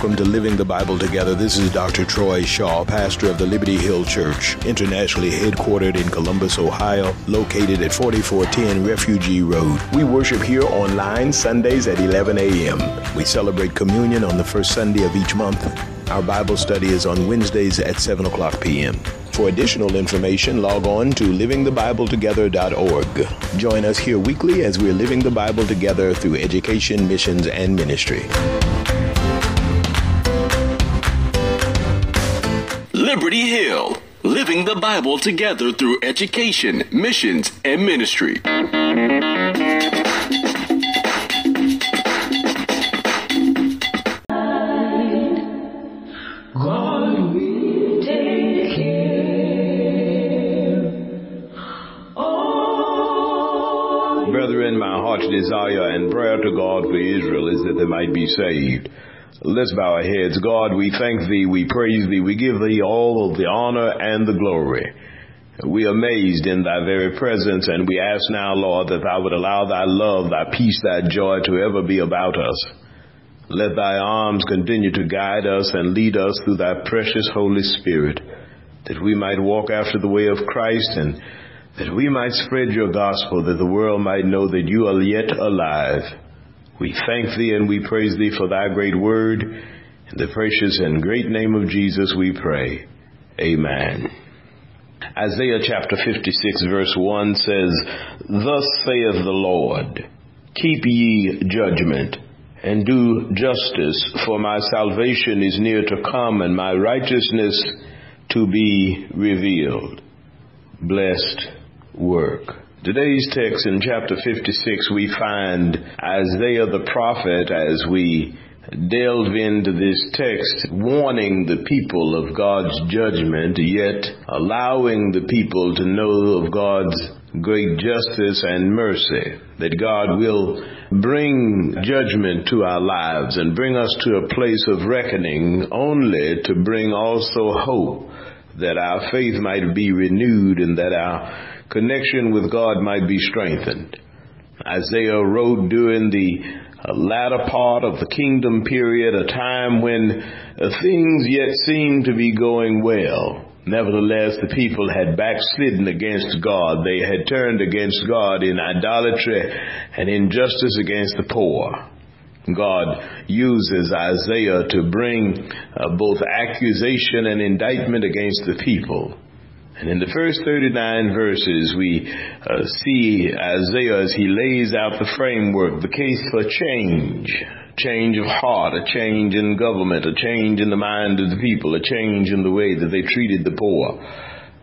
Welcome to Living the Bible Together. This is Dr. Troy Shaw, pastor of the Liberty Hill Church, internationally headquartered in Columbus, Ohio, located at 4410 Refugee Road. We worship here online Sundays at 11 a.m. We celebrate communion on the first Sunday of each month. Our Bible study is on Wednesdays at 7 o'clock p.m. For additional information, log on to livingthebibletogether.org. Join us here weekly as we're living the Bible together through education, missions, and ministry. Liberty Hill, living the Bible together through education, missions, and ministry. God will take care. Brethren, my heart's desire and prayer to God for Israel is that they might be saved. Let's bow our heads. God, we thank thee, we praise thee, we give thee all of the honor and the glory. We are amazed in thy very presence, and we ask now, Lord, that thou would allow thy love, thy peace, thy joy to ever be about us. Let thy arms continue to guide us and lead us through thy precious Holy Spirit, that we might walk after the way of Christ and that we might spread your gospel, that the world might know that you are yet alive. We thank thee and we praise thee for thy great word. In the precious and great name of Jesus we pray. Amen. Isaiah chapter 56 verse 1 says, Thus saith the Lord, Keep ye judgment and do justice, for my salvation is near to come and my righteousness to be revealed. Blessed work. Today's text in chapter 56, we find Isaiah the prophet as we delve into this text, warning the people of God's judgment, yet allowing the people to know of God's great justice and mercy, that God will bring judgment to our lives and bring us to a place of reckoning only to bring also hope that our faith might be renewed and that our connection with God might be strengthened. Isaiah wrote during the uh, latter part of the kingdom period, a time when uh, things yet seemed to be going well. Nevertheless, the people had backslidden against God. They had turned against God in idolatry and injustice against the poor. God uses Isaiah to bring uh, both accusation and indictment against the people. And in the first 39 verses, we uh, see Isaiah as he lays out the framework, the case for change. Change of heart, a change in government, a change in the mind of the people, a change in the way that they treated the poor.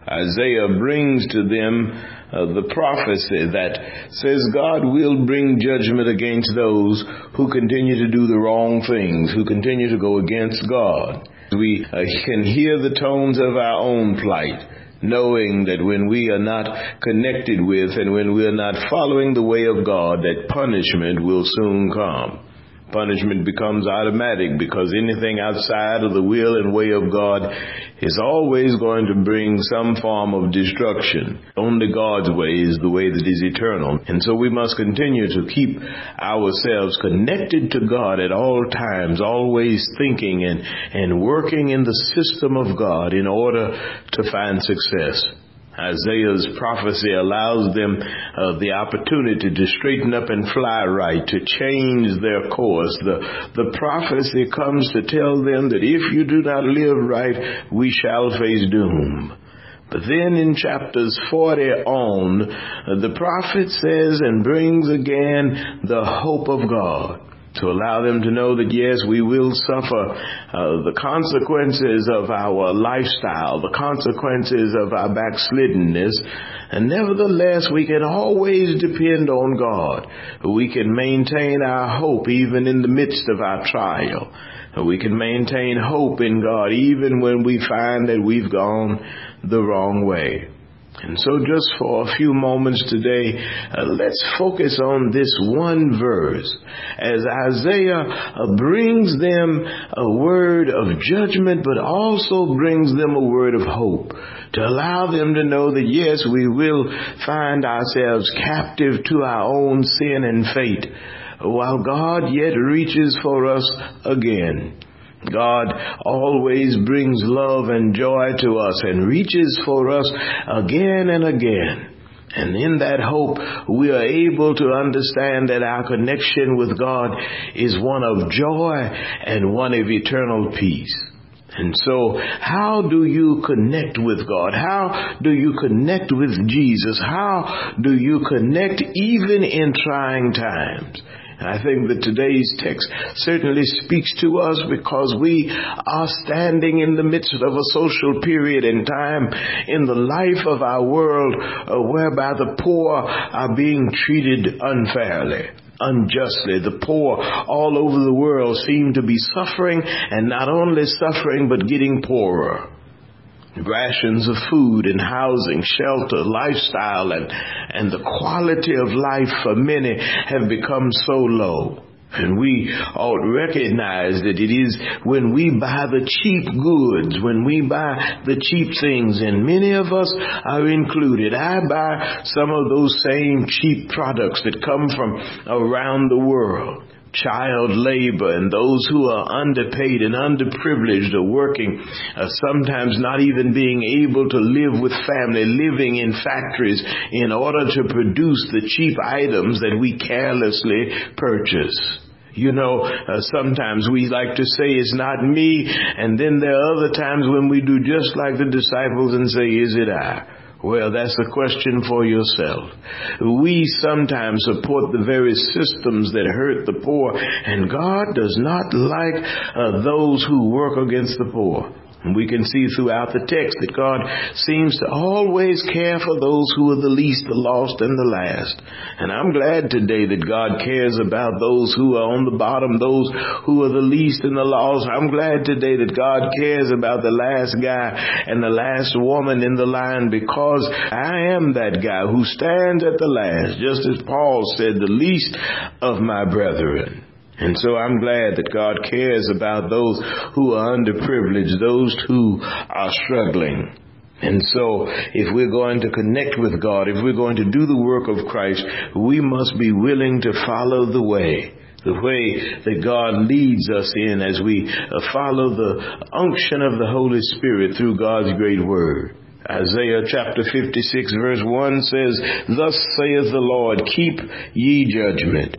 Isaiah brings to them uh, the prophecy that says God will bring judgment against those who continue to do the wrong things, who continue to go against God. We uh, can hear the tones of our own plight knowing that when we are not connected with and when we are not following the way of God, that punishment will soon come. Punishment becomes automatic because anything outside of the will and way of God is always going to bring some form of destruction. Only God's way is the way that is eternal. And so we must continue to keep ourselves connected to God at all times, always thinking and, and working in the system of God in order to find success. Isaiah's prophecy allows them uh, the opportunity to straighten up and fly right, to change their course. The, the prophecy comes to tell them that if you do not live right, we shall face doom. But then in chapters 40 on, uh, the prophet says and brings again the hope of God to allow them to know that yes, we will suffer uh, the consequences of our lifestyle, the consequences of our backsliddenness, and nevertheless we can always depend on God. We can maintain our hope even in the midst of our trial. We can maintain hope in God even when we find that we've gone the wrong way. And so, just for a few moments today, uh, let's focus on this one verse as Isaiah uh, brings them a word of judgment, but also brings them a word of hope to allow them to know that yes, we will find ourselves captive to our own sin and fate while God yet reaches for us again. God always brings love and joy to us and reaches for us again and again. And in that hope, we are able to understand that our connection with God is one of joy and one of eternal peace. And so, how do you connect with God? How do you connect with Jesus? How do you connect even in trying times? I think that today's text certainly speaks to us because we are standing in the midst of a social period and time in the life of our world uh, whereby the poor are being treated unfairly unjustly. The poor all over the world seem to be suffering and not only suffering but getting poorer rations of food and housing, shelter, lifestyle, and, and the quality of life for many have become so low. And we ought recognize that it is when we buy the cheap goods, when we buy the cheap things, and many of us are included. I buy some of those same cheap products that come from around the world child labor and those who are underpaid and underprivileged are working, uh, sometimes not even being able to live with family, living in factories in order to produce the cheap items that we carelessly purchase. You know, uh, sometimes we like to say it's not me, and then there are other times when we do just like the disciples and say, is it I? Well, that's a question for yourself. We sometimes support the very systems that hurt the poor, and God does not like uh, those who work against the poor. And we can see throughout the text that God seems to always care for those who are the least, the lost, and the last. And I'm glad today that God cares about those who are on the bottom, those who are the least and the lost. I'm glad today that God cares about the last guy and the last woman in the line because I am that guy who stands at the last, just as Paul said, the least of my brethren. And so I'm glad that God cares about those who are underprivileged, those who are struggling. And so, if we're going to connect with God, if we're going to do the work of Christ, we must be willing to follow the way the way that God leads us in as we uh, follow the unction of the Holy Spirit through God's great word. Isaiah chapter 56 verse 1 says, Thus saith the Lord, keep ye judgment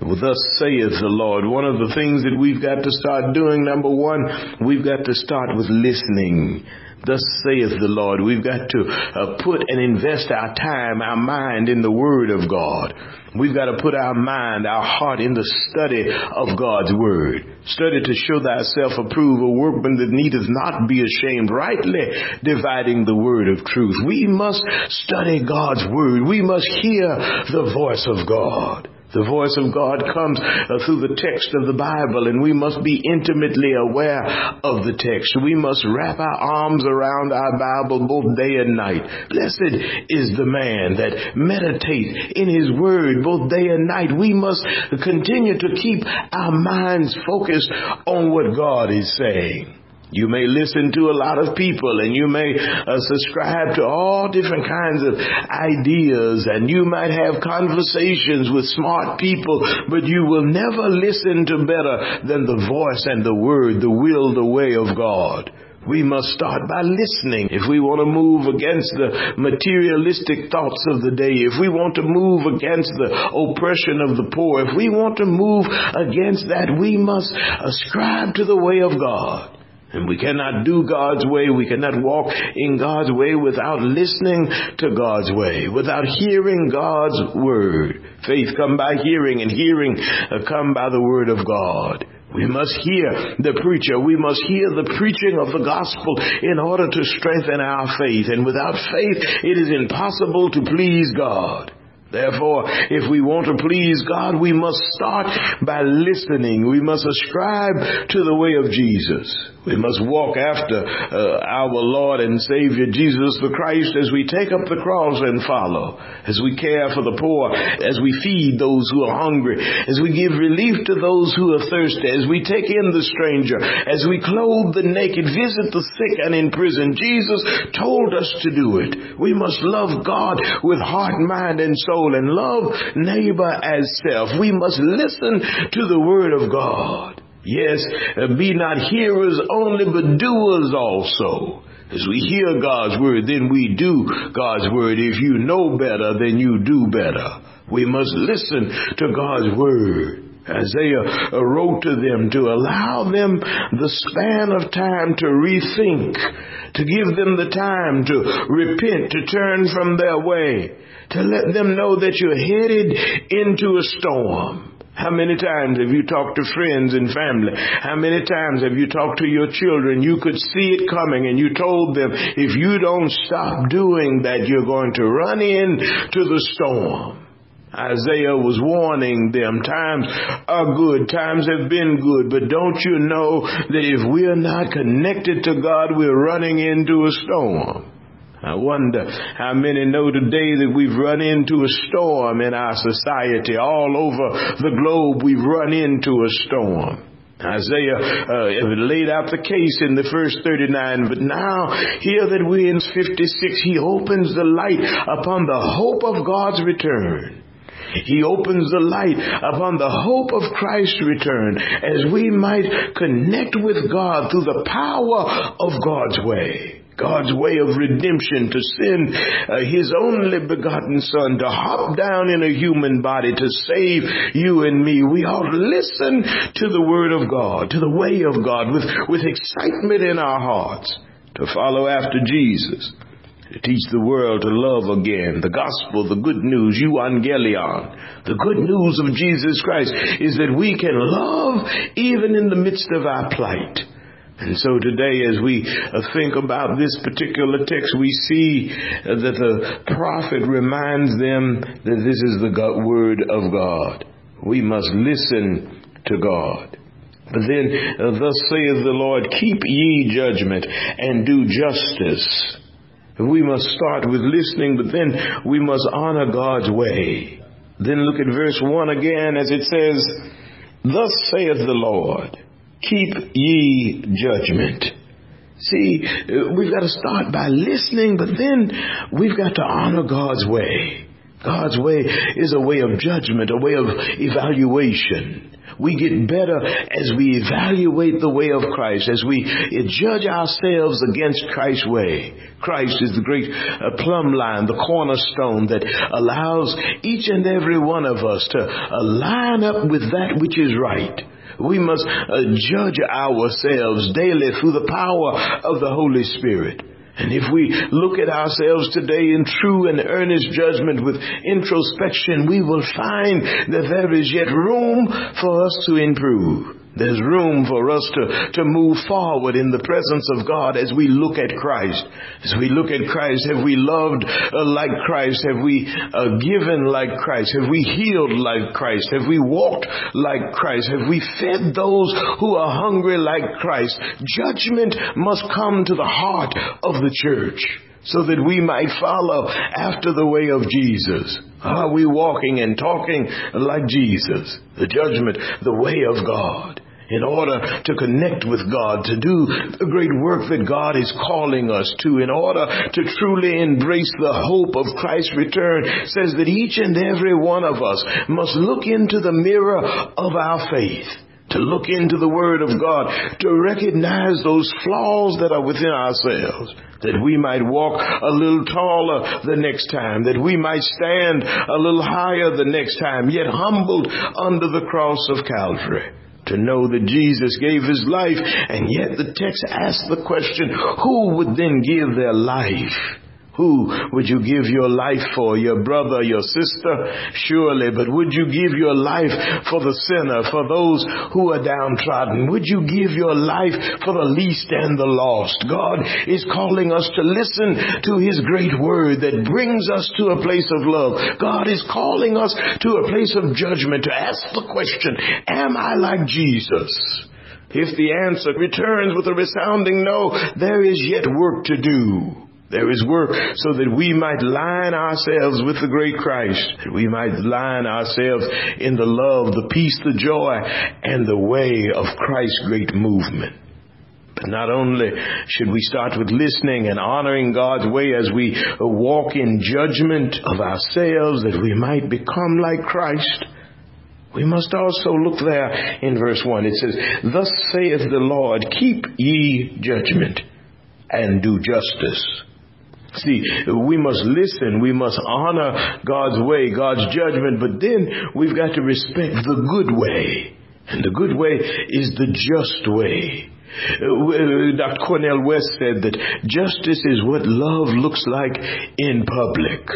Thus saith the Lord. One of the things that we've got to start doing, number one, we've got to start with listening. Thus saith the Lord. We've got to uh, put and invest our time, our mind in the Word of God. We've got to put our mind, our heart in the study of God's Word. Study to show thyself approved, a workman that needeth not be ashamed, rightly dividing the Word of truth. We must study God's Word. We must hear the voice of God. The voice of God comes uh, through the text of the Bible, and we must be intimately aware of the text. We must wrap our arms around our Bible both day and night. Blessed is the man that meditates in his word both day and night. We must continue to keep our minds focused on what God is saying. You may listen to a lot of people and you may uh, subscribe to all different kinds of ideas and you might have conversations with smart people, but you will never listen to better than the voice and the word, the will, the way of God. We must start by listening. If we want to move against the materialistic thoughts of the day, if we want to move against the oppression of the poor, if we want to move against that, we must ascribe to the way of God. And we cannot do God's way. We cannot walk in God's way without listening to God's way, without hearing God's word. Faith come by hearing and hearing uh, come by the word of God. We must hear the preacher. We must hear the preaching of the gospel in order to strengthen our faith. And without faith, it is impossible to please God. Therefore, if we want to please God, we must start by listening. We must ascribe to the way of Jesus. We must walk after uh, our Lord and Savior Jesus the Christ as we take up the cross and follow, as we care for the poor, as we feed those who are hungry, as we give relief to those who are thirsty, as we take in the stranger, as we clothe the naked, visit the sick and in prison. Jesus told us to do it. We must love God with heart, mind, and soul and love neighbor as self. We must listen to the word of God. Yes, be not hearers only, but doers also. As we hear God's word, then we do God's word. If you know better, then you do better. We must listen to God's word. Isaiah wrote to them to allow them the span of time to rethink, to give them the time to repent, to turn from their way, to let them know that you're headed into a storm. How many times have you talked to friends and family? How many times have you talked to your children? You could see it coming and you told them, if you don't stop doing that, you're going to run into the storm. Isaiah was warning them, times are good, times have been good, but don't you know that if we're not connected to God, we're running into a storm? I wonder how many know today that we've run into a storm in our society. All over the globe, we've run into a storm. Isaiah uh, laid out the case in the first 39, but now here that we're in 56, he opens the light upon the hope of God's return. He opens the light upon the hope of Christ's return as we might connect with God through the power of God's way. God's way of redemption to send uh, His only begotten Son to hop down in a human body to save you and me. We ought to listen to the Word of God, to the way of God with, with excitement in our hearts to follow after Jesus to teach the world to love again. The gospel, the good news, euangelion, the good news of Jesus Christ is that we can love even in the midst of our plight. And so today, as we uh, think about this particular text, we see uh, that the prophet reminds them that this is the word of God. We must listen to God. But then, uh, thus saith the Lord, keep ye judgment and do justice we must start with listening, but then we must honor God's way. Then look at verse 1 again as it says, Thus saith the Lord, keep ye judgment. See, we've got to start by listening, but then we've got to honor God's way. God's way is a way of judgment, a way of evaluation. We get better as we evaluate the way of Christ, as we judge ourselves against Christ's way. Christ is the great uh, plumb line, the cornerstone that allows each and every one of us to line up with that which is right. We must uh, judge ourselves daily through the power of the Holy Spirit. And if we look at ourselves today in true and earnest judgment with introspection, we will find that there is yet room for us to improve. There's room for us to, to move forward in the presence of God as we look at Christ. As we look at Christ, have we loved uh, like Christ? Have we uh, given like Christ? Have we healed like Christ? Have we walked like Christ? Have we fed those who are hungry like Christ? Judgment must come to the heart of the church so that we might follow after the way of Jesus. Are we walking and talking like Jesus? The judgment, the way of God in order to connect with God, to do the great work that God is calling us to, in order to truly embrace the hope of Christ's return, says that each and every one of us must look into the mirror of our faith to look into the Word of God, to recognize those flaws that are within ourselves, that we might walk a little taller the next time, that we might stand a little higher the next time, yet humbled under the cross of Calvary to know that Jesus gave his life, and yet the text asks the question, who would then give their life? Who would you give your life for? Your brother, your sister? Surely, but would you give your life for the sinner, for those who are downtrodden? Would you give your life for the least and the lost? God is calling us to listen to His great word that brings us to a place of love. God is calling us to a place of judgment to ask the question, am I like Jesus? If the answer returns with a resounding no, there is yet work to do. There is work so that we might line ourselves with the great Christ, we might line ourselves in the love, the peace, the joy, and the way of Christ's great movement. But not only should we start with listening and honoring God's way as we walk in judgment of ourselves that we might become like Christ, We must also look there in verse 1. It says, Thus saith the Lord, keep ye judgment and do justice. See, we must listen, we must honor God's way, God's judgment, but then we've got to respect the good way. And the good way is the just way. Uh, Dr. Cornel West said that justice is what love looks like in public.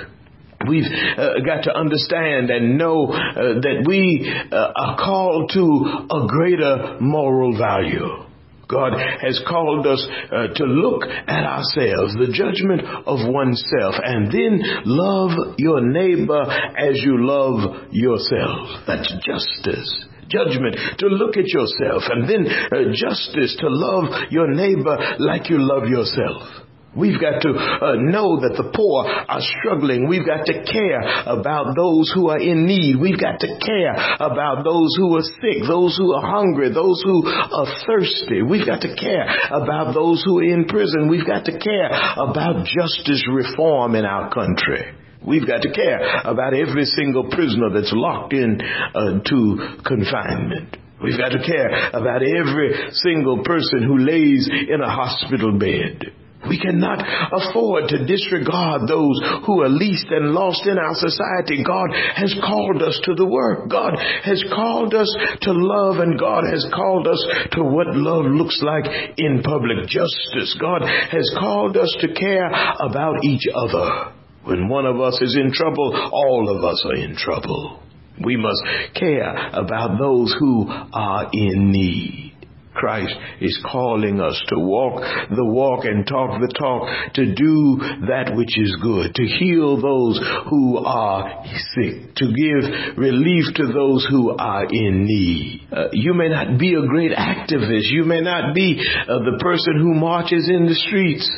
We've uh, got to understand and know uh, that we uh, are called to a greater moral value. God has called us uh, to look at ourselves, the judgment of oneself, and then love your neighbor as you love yourself. That's justice judgment to look at yourself and then uh, justice to love your neighbor like you love yourself. We've got to uh, know that the poor are struggling. We've got to care about those who are in need. We've got to care about those who are sick, those who are hungry, those who are thirsty. We've got to care about those who are in prison. We've got to care about justice reform in our country. We've got to care about every single prisoner that's locked in uh, to confinement. We've got to care about every single person who lays in a hospital bed. We cannot afford to disregard those who are least and lost in our society. God has called us to the work. God has called us to love and God has called us to what love looks like in public justice. God has called us to care about each other. When one of us is in trouble, all of us are in trouble. We must care about those who are in need. Christ is calling us to walk the walk and talk the talk, to do that which is good, to heal those who are sick, to give relief to those who are in need. Uh, you may not be a great activist. You may not be uh, the person who marches in the streets.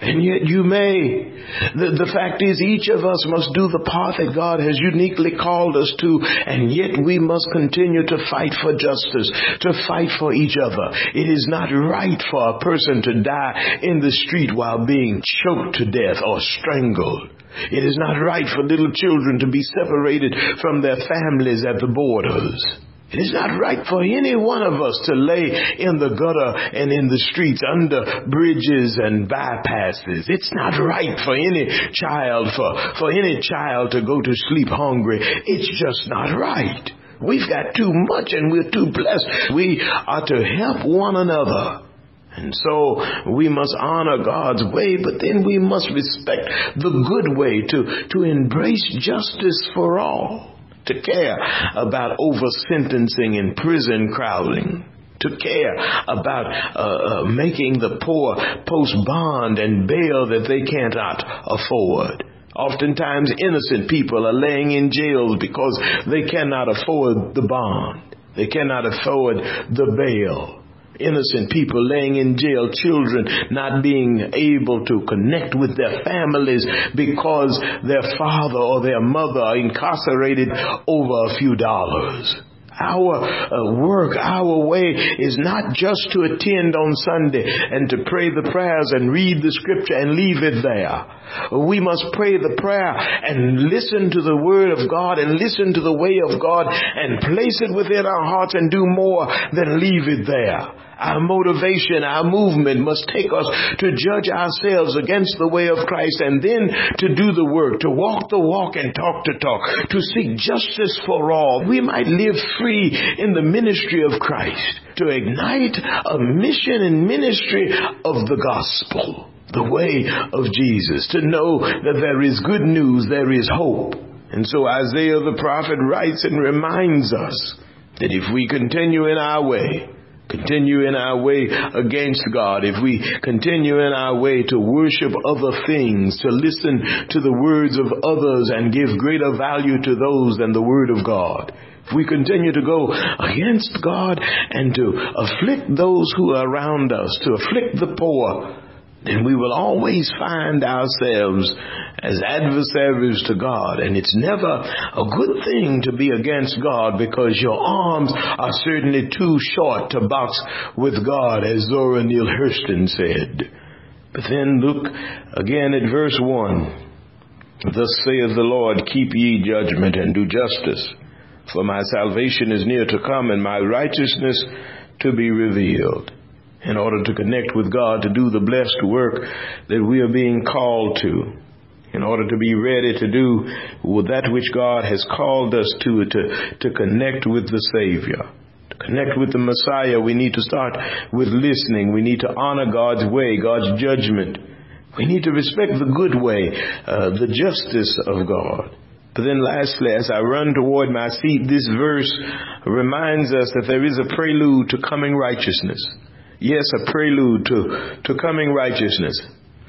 And yet you may. The, the fact is each of us must do the part that God has uniquely called us to, and yet we must continue to fight for justice, to fight for each other. It is not right for a person to die in the street while being choked to death or strangled. It is not right for little children to be separated from their families at the borders. It is not right for any one of us to lay in the gutter and in the streets under bridges and bypasses. It's not right for any child, for, for any child to go to sleep hungry. It's just not right. We've got too much and we're too blessed. We are to help one another. And so we must honor God's way, but then we must respect the good way to, to embrace justice for all to care about over sentencing and prison crowding to care about uh, uh, making the poor post bond and bail that they cannot afford. Oftentimes, innocent people are laying in jails because they cannot afford the bond. They cannot afford the bail innocent people laying in jail, children not being able to connect with their families because their father or their mother are incarcerated over a few dollars. Our uh, work, our way is not just to attend on Sunday and to pray the prayers and read the scripture and leave it there. We must pray the prayer and listen to the word of God and listen to the way of God and place it within our hearts and do more than leave it there. Our motivation, our movement must take us to judge ourselves against the way of Christ and then to do the work, to walk the walk and talk the talk, to seek justice for all. We might live free in the ministry of Christ, to ignite a mission and ministry of the gospel, the way of Jesus, to know that there is good news, there is hope. And so Isaiah the prophet writes and reminds us that if we continue in our way, continue in our way against God, if we continue in our way to worship other things, to listen to the words of others and give greater value to those than the word of God, if we continue to go against God and to afflict those who are around us, to afflict the poor, then we will always find ourselves as adversaries to God. And it's never a good thing to be against God because your arms are certainly too short to box with God, as Zora Neale Hurston said. But then look again at verse 1. Thus saith the Lord, keep ye judgment and do justice. For my salvation is near to come and my righteousness to be revealed. In order to connect with God, to do the blessed work that we are being called to, in order to be ready to do that which God has called us to, to, to connect with the Savior. To connect with the Messiah, we need to start with listening. We need to honor God's way, God's judgment. We need to respect the good way, uh, the justice of God. But then lastly, as I run toward my seat, this verse reminds us that there is a prelude to coming righteousness. Yes, a prelude to, to coming righteousness.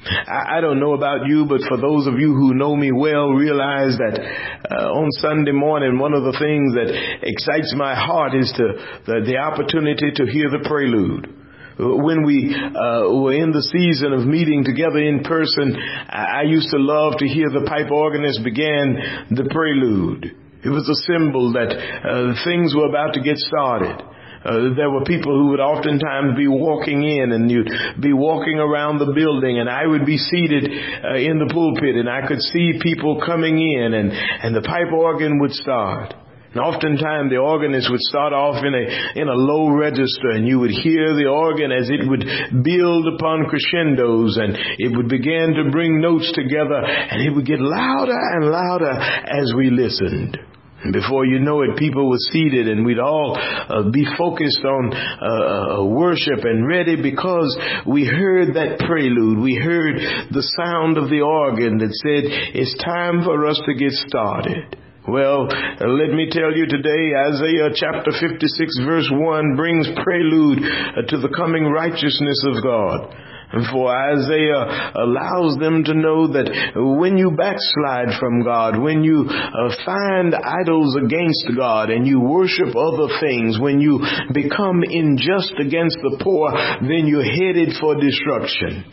I, I don't know about you, but for those of you who know me well, realize that uh, on Sunday morning, one of the things that excites my heart is to, the, the opportunity to hear the prelude when we uh, were in the season of meeting together in person, I used to love to hear the pipe organist begin the prelude. It was a symbol that uh, things were about to get started. Uh, there were people who would oftentimes be walking in and you'd be walking around the building and I would be seated uh, in the pulpit and I could see people coming in and, and the pipe organ would start. And oftentimes the organist would start off in a, in a low register and you would hear the organ as it would build upon crescendos and it would begin to bring notes together and it would get louder and louder as we listened. And before you know it, people were seated and we'd all uh, be focused on uh, uh, worship and ready because we heard that prelude. We heard the sound of the organ that said, it's time for us to get started. Well, uh, let me tell you today, Isaiah chapter 56 verse 1 brings prelude uh, to the coming righteousness of God. For Isaiah allows them to know that when you backslide from God, when you uh, find idols against God and you worship other things, when you become unjust against the poor, then you're headed for destruction.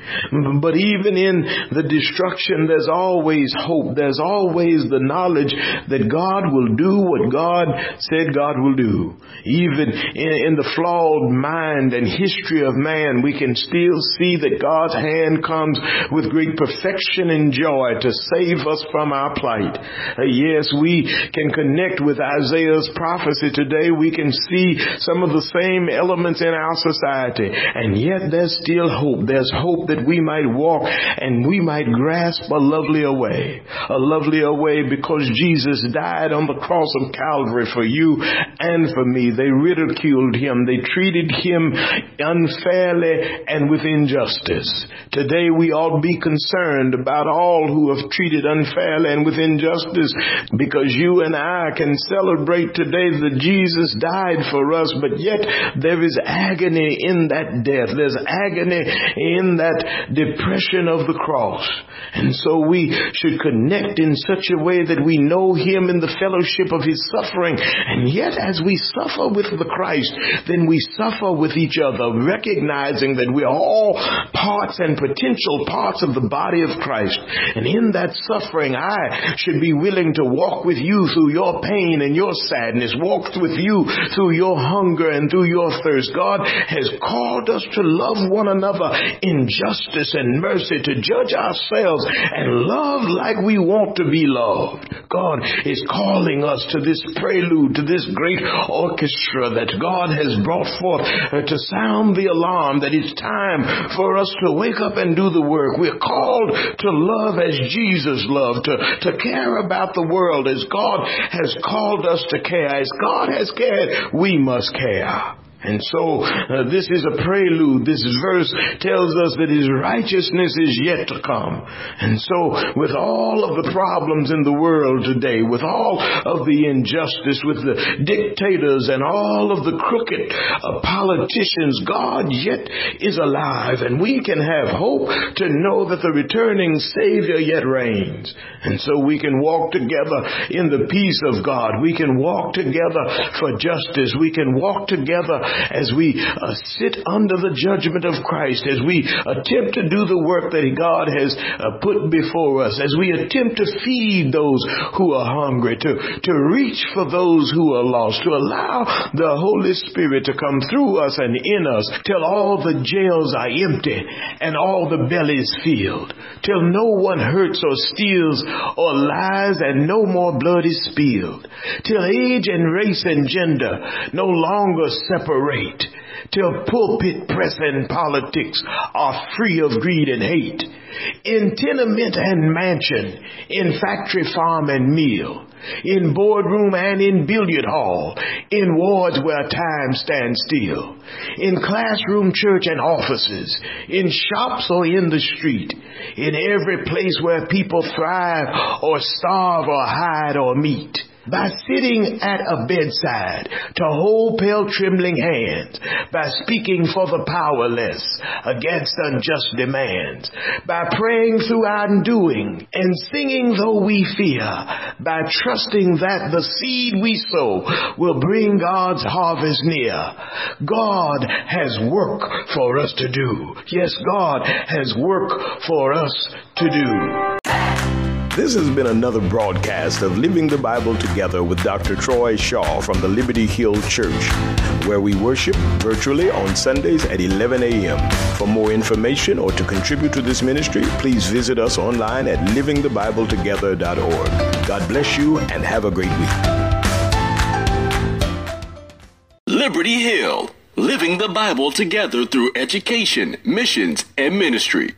But even in the destruction, there's always hope. There's always the knowledge that God will do what God said God will do. Even in, in the flawed mind and history of man, we can still see that that God's hand comes with great perfection and joy to save us from our plight. Uh, yes, we can connect with Isaiah's prophecy today. We can see some of the same elements in our society. And yet there's still hope. There's hope that we might walk and we might grasp a lovelier way. A lovelier way because Jesus died on the cross of Calvary for you and for me. They ridiculed him. They treated him unfairly and with injustice injustice. Today we ought to be concerned about all who have treated unfairly and with injustice because you and I can celebrate today that Jesus died for us, but yet there is agony in that death. There's agony in that depression of the cross. And so we should connect in such a way that we know Him in the fellowship of His suffering. And yet as we suffer with the Christ, then we suffer with each other, recognizing that we're all parts and potential parts of the body of Christ. And in that suffering, I should be willing to walk with you through your pain and your sadness, walk with you through your hunger and through your thirst. God has called us to love one another in justice and mercy, to judge ourselves and love like we want to be loved. God is calling us to this prelude, to this great orchestra that God has brought forth uh, to sound the alarm that it's time for us to wake up and do the work. We're called to love as Jesus loved, to, to care about the world as God has called us to care. As God has cared, we must care. And so uh, this is a prelude. This verse tells us that his righteousness is yet to come. And so with all of the problems in the world today, with all of the injustice, with the dictators and all of the crooked uh, politicians, God yet is alive and we can have hope to know that the returning Savior yet reigns. And so we can walk together in the peace of God. We can walk together for justice. We can walk together as we uh, sit under the judgment of Christ, as we attempt to do the work that God has uh, put before us, as we attempt to feed those who are hungry, to, to reach for those who are lost, to allow the Holy Spirit to come through us and in us till all the jails are empty and all the bellies filled, till no one hurts or steals or lies and no more blood is spilled, till age and race and gender no longer separate, till pulpit press and politics are free of greed and hate, in tenement and mansion, in factory, farm and mill, in boardroom and in billiard hall, in wards where time stands still, in classroom, church and offices, in shops or in the street, in every place where people thrive or starve or hide or meet by sitting at a bedside to hold pale trembling hands, by speaking for the powerless against unjust demands, by praying through our undoing and singing though we fear, by trusting that the seed we sow will bring God's harvest near. God has work for us to do. Yes, God has work for us to do. This has been another broadcast of Living the Bible Together with Dr. Troy Shaw from the Liberty Hill Church, where we worship virtually on Sundays at 11 a.m. For more information or to contribute to this ministry, please visit us online at livingthebibletogether.org. God bless you and have a great week. Liberty Hill, living the Bible together through education, missions, and ministry.